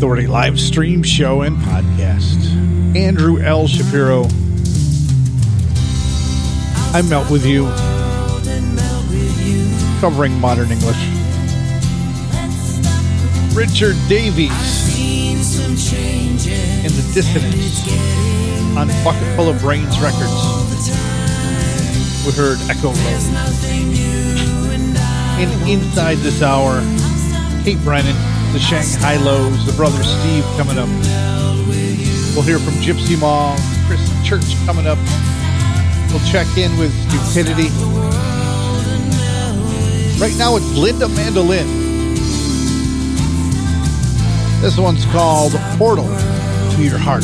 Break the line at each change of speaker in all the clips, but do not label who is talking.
Authority live stream show and podcast. Andrew L. Shapiro. I melt with you, covering modern English. Richard Davies and the Dissonance on Bucket Full of Brains Records. We heard Echo Low. And inside this hour, Kate Brennan the Shanghai Lows, the brother Steve coming up. We'll hear from Gypsy Mall, Chris Church coming up. We'll check in with Stupidity. Right now it's Linda Mandolin. This one's called Portal to Your Heart.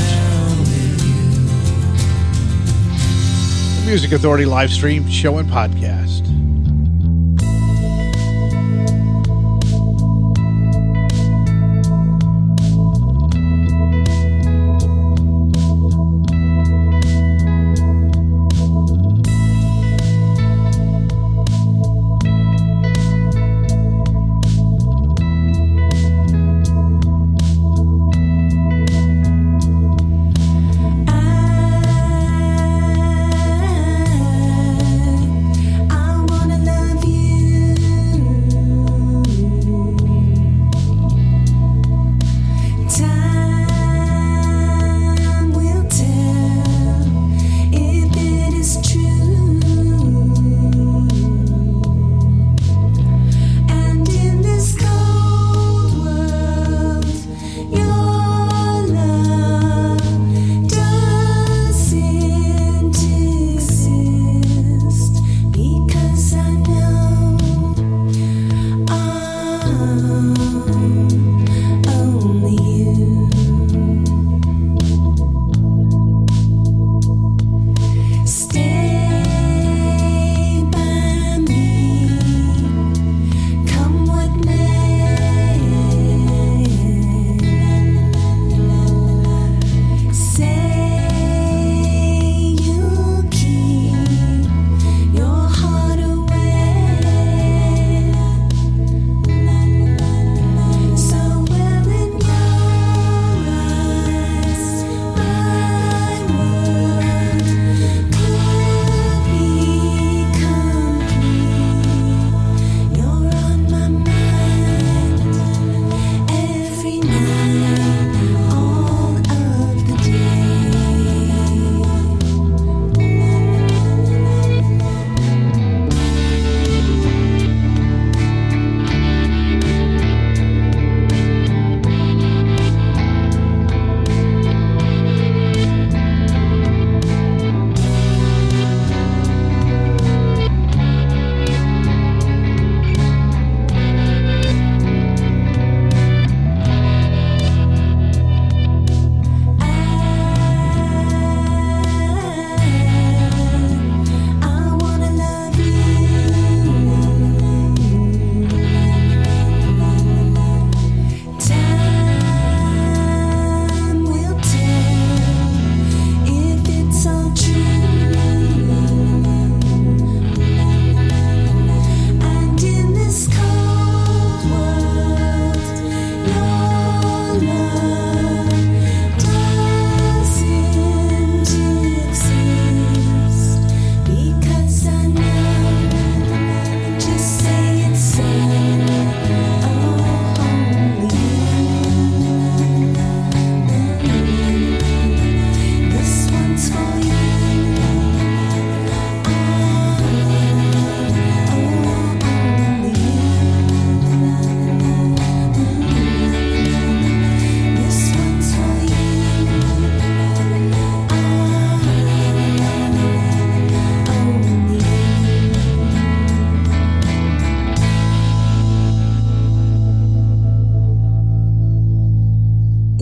The Music Authority live stream show and podcast.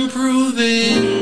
Improving.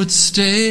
Would stay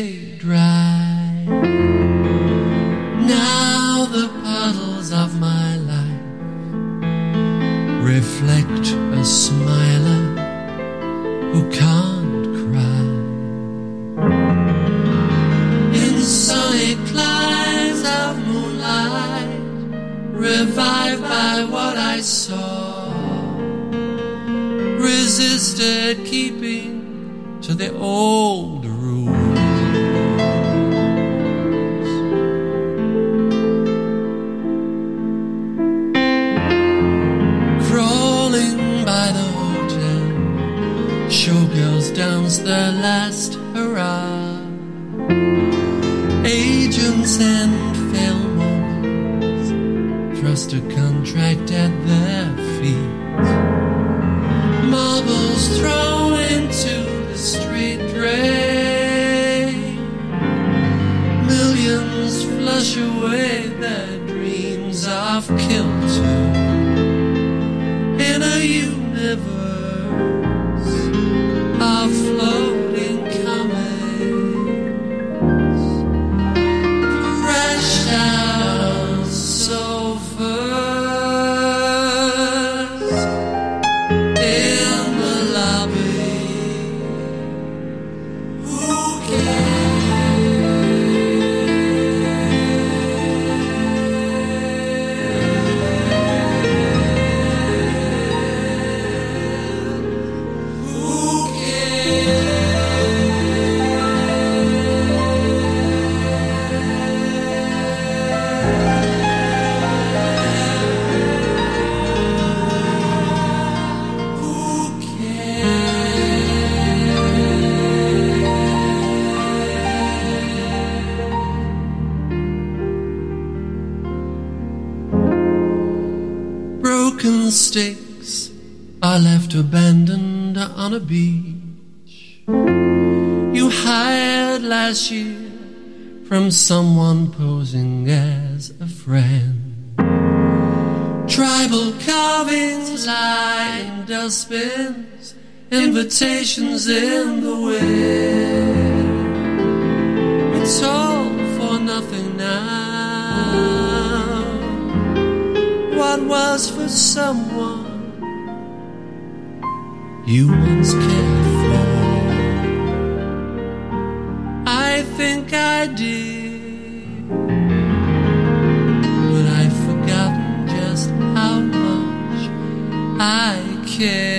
someone posing as a friend. Tribal carvings lie in dustbins, invitations in the wind. It's all for nothing now what was for someone you once cared for. I think I did, care.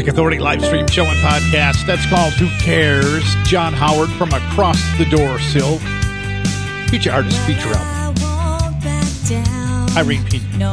Music Authority live stream show and podcast. That's called Who Cares? John Howard from Across the Door Sill. Feature artist feature album. Irene Pena.
No,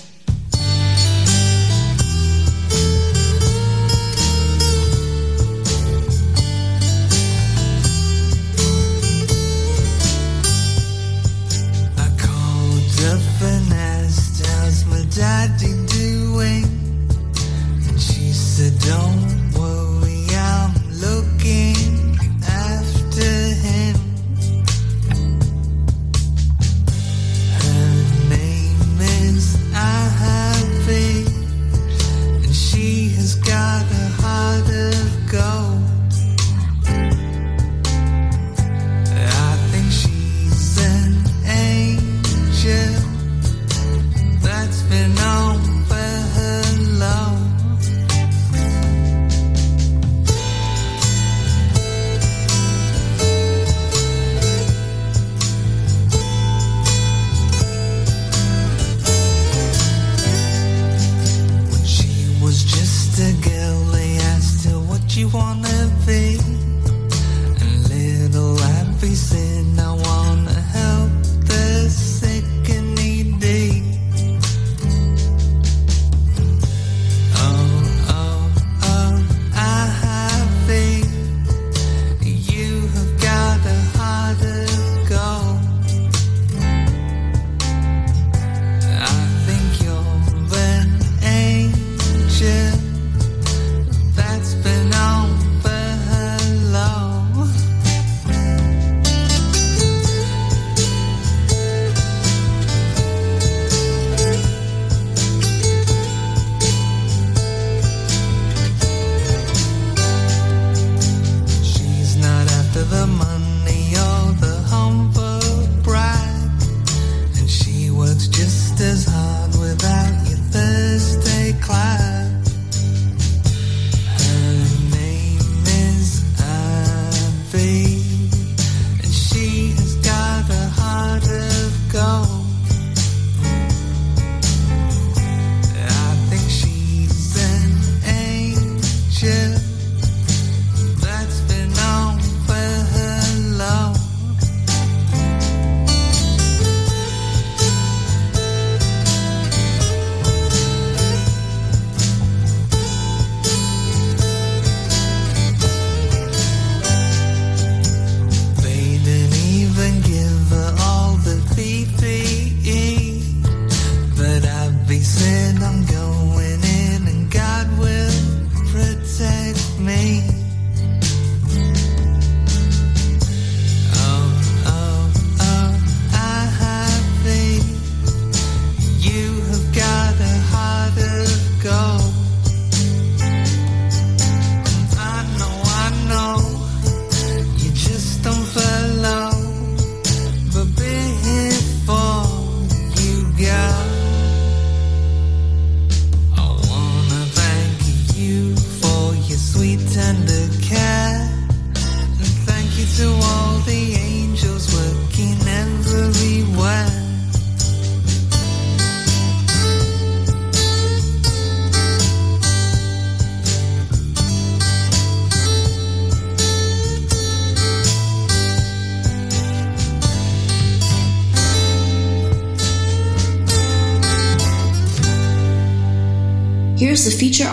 me.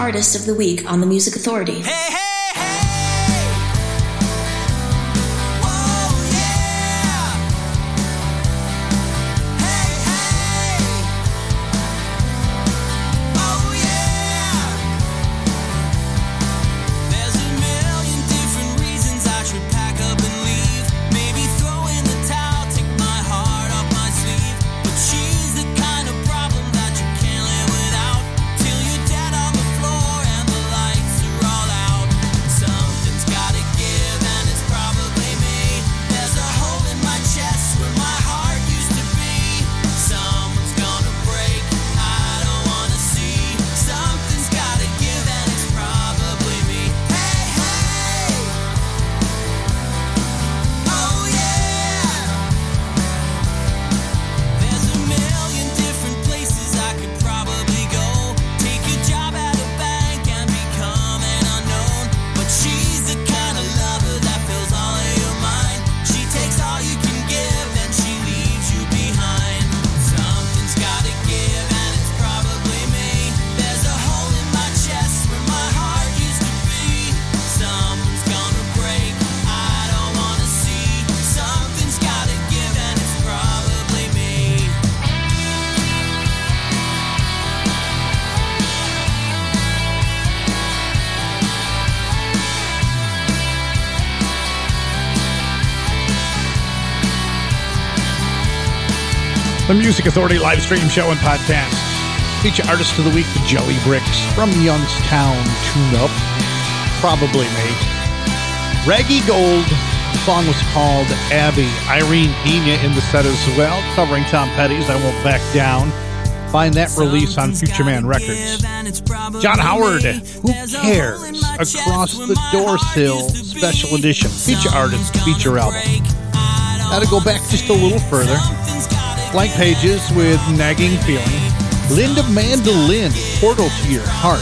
Artist of the Week on the Music Authority.
Hey, hey!
Music Authority live stream show and podcast. Feature artist of the week, the Jelly Bricks from Youngstown Tune Up. Probably me. Raggy Gold. The song was called Abby. Irene Pena in the set as well, covering Tom Petty's I Won't Back Down. Find that release on Future Man Records. John Howard, Who Cares? Across the Door Sill Special Edition. Feature artist, feature album. Gotta go back just a little further. Blank Pages with Nagging Feeling. Linda Mandolin, Portal to Your Heart.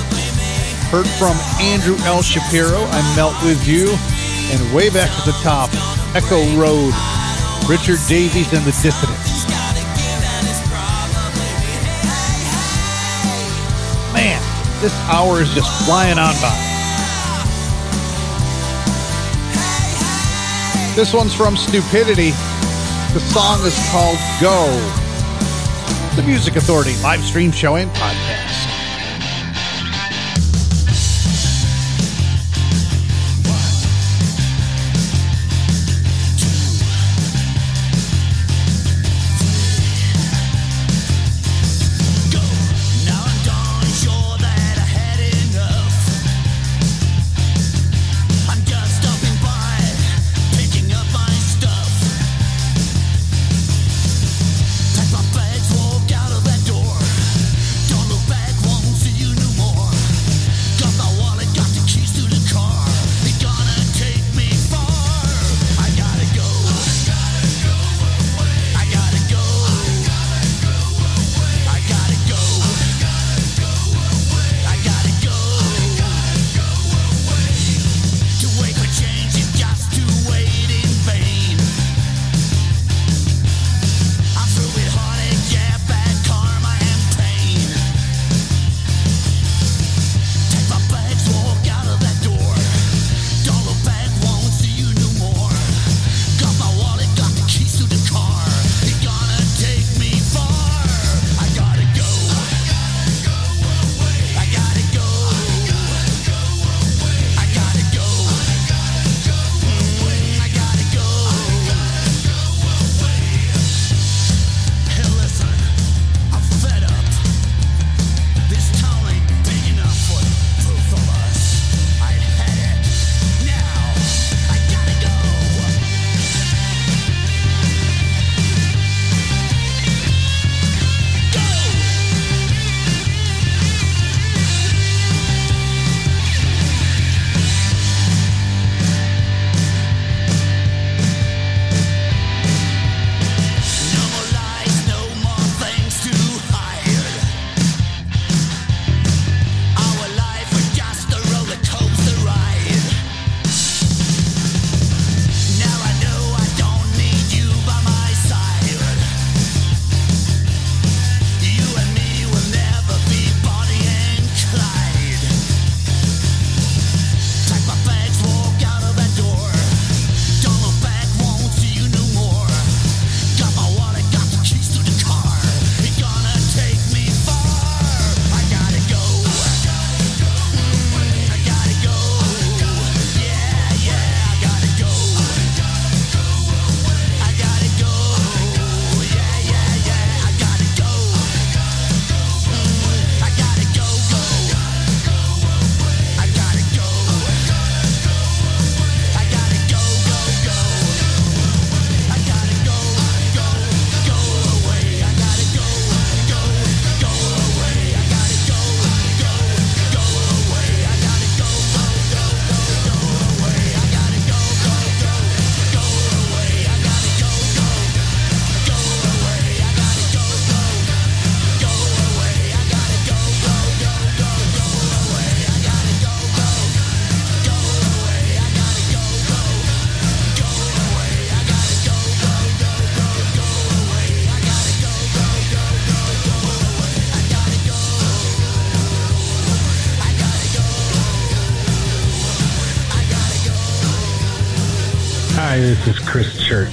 Heard from Andrew L. Shapiro, I Melt With You. And way back at the top, Echo Road, Richard Davies and the Dissidents. Man, this hour is just flying on by. This one's from Stupidity. The song is called Go. The Music Authority live stream show and podcast.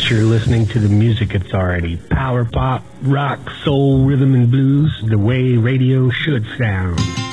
You're listening to the Music Authority. Power pop, rock, soul, rhythm, and blues, the way radio should sound.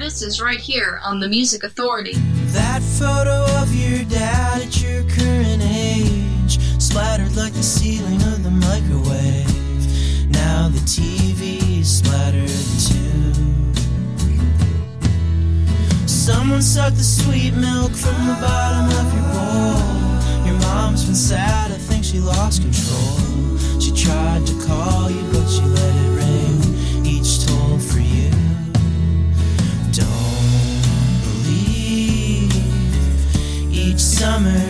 artist is right here on The Music Authority.
That photo of your dad at your current age splattered like the ceiling of the microwave. Now the TV splattered too. Someone sucked the sweet milk from the bottom of your bowl. Your mom's been sad, I think she lost control. She tried to call you, but she let it summer.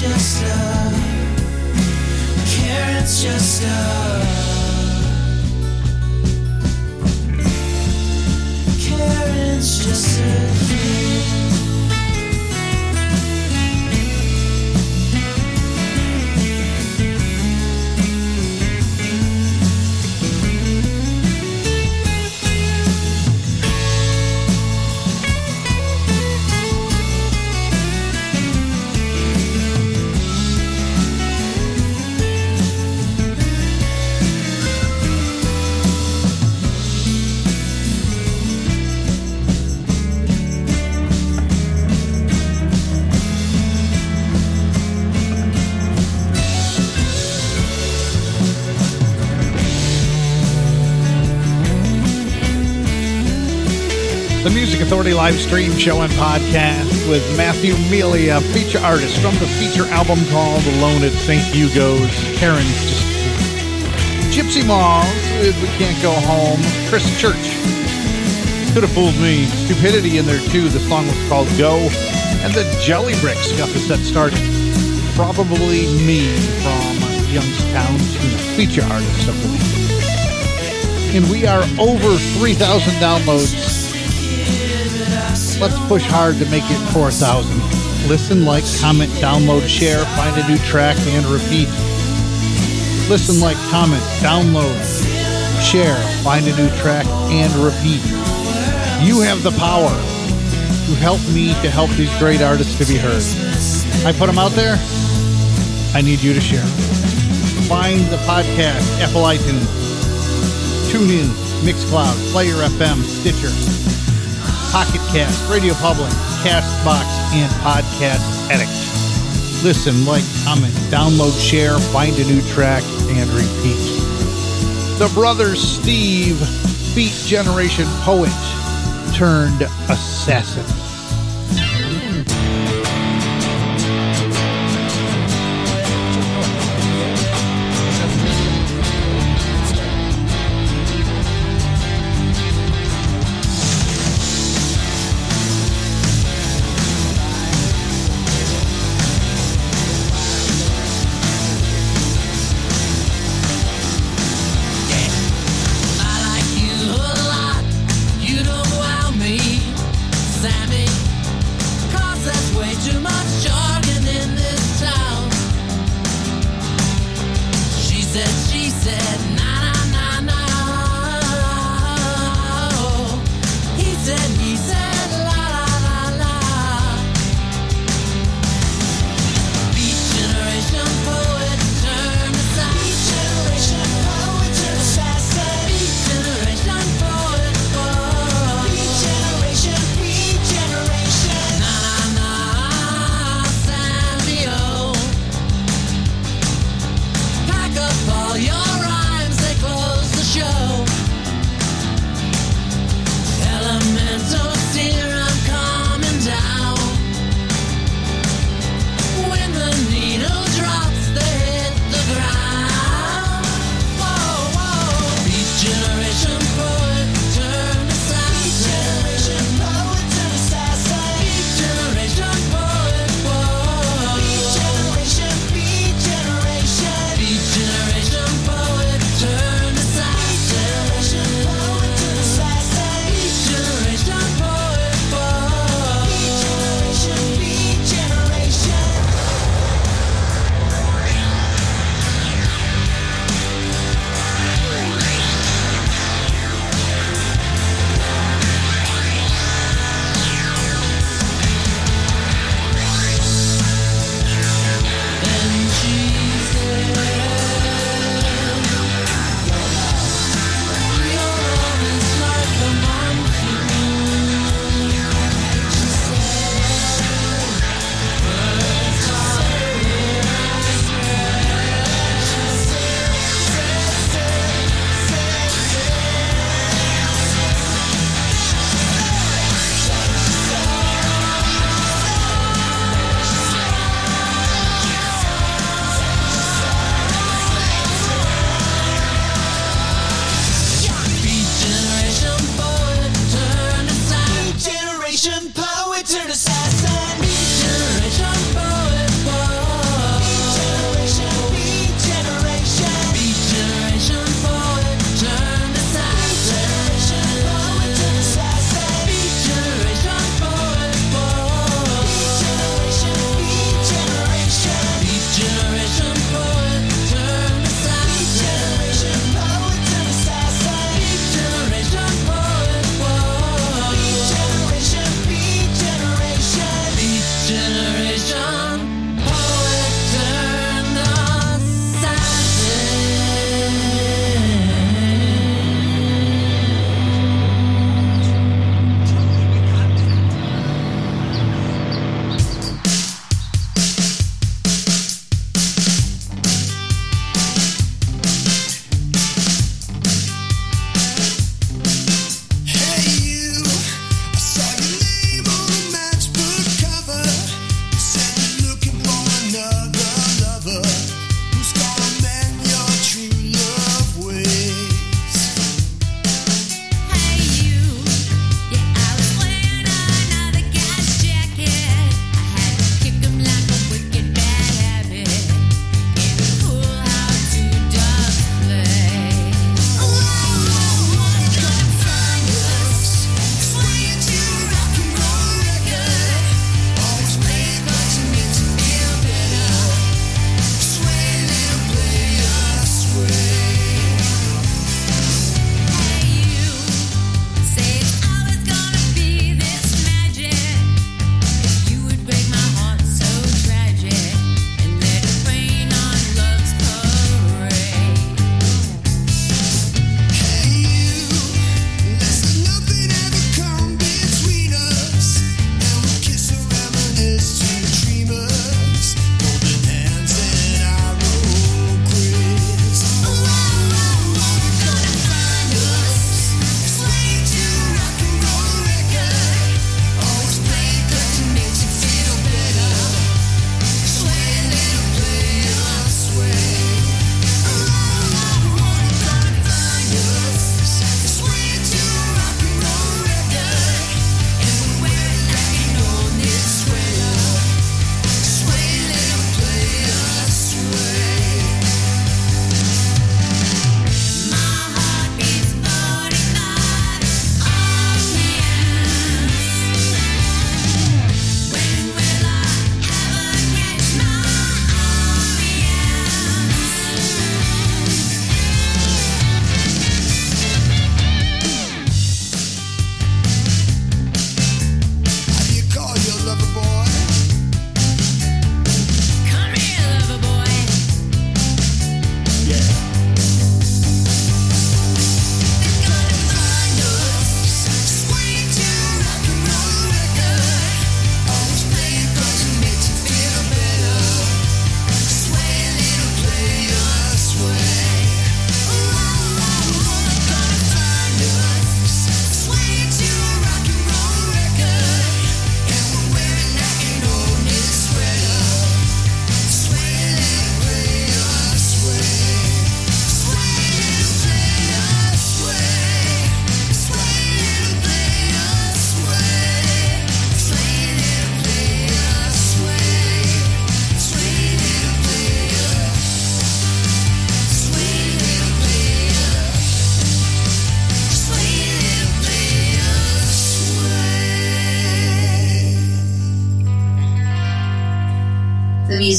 just a
Karen's just a Karen's just a The
Music Authority live stream show and podcast with Matthew Melia, feature artist from the feature album called Alone at St. Hugo's. Karen Gypsy Moths with We Can't Go Home. Chris Church. Could have fooled me. Stupidity in there too. The song was called Go. And the Jelly Bricks got the set started. Probably me from Youngstown, the feature artist of the week. And we are over 3,000 downloads Let's push hard to make it 4,000. Listen, like, comment, download, share, find a new track, and repeat. Listen, like, comment, download, share, find a new track, and repeat. You have the power to help me to help these great artists to be heard. I put them out there. I need you to share. Find the podcast, Apple iTunes, TuneIn, Mixcloud, Player FM, Stitcher, Pocket Cast, Radio Public, Castbox, and Podcast Addict. Listen, like, comment, download, share, find a new track, and repeat. The brothers Steve, Beat Generation poet turned assassin.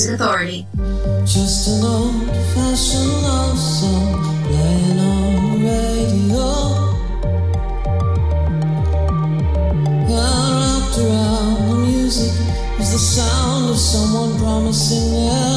News Authority.
Just an old fashioned love song playing on the radio. Well, wrapped around the music was the sound of someone promising. Else.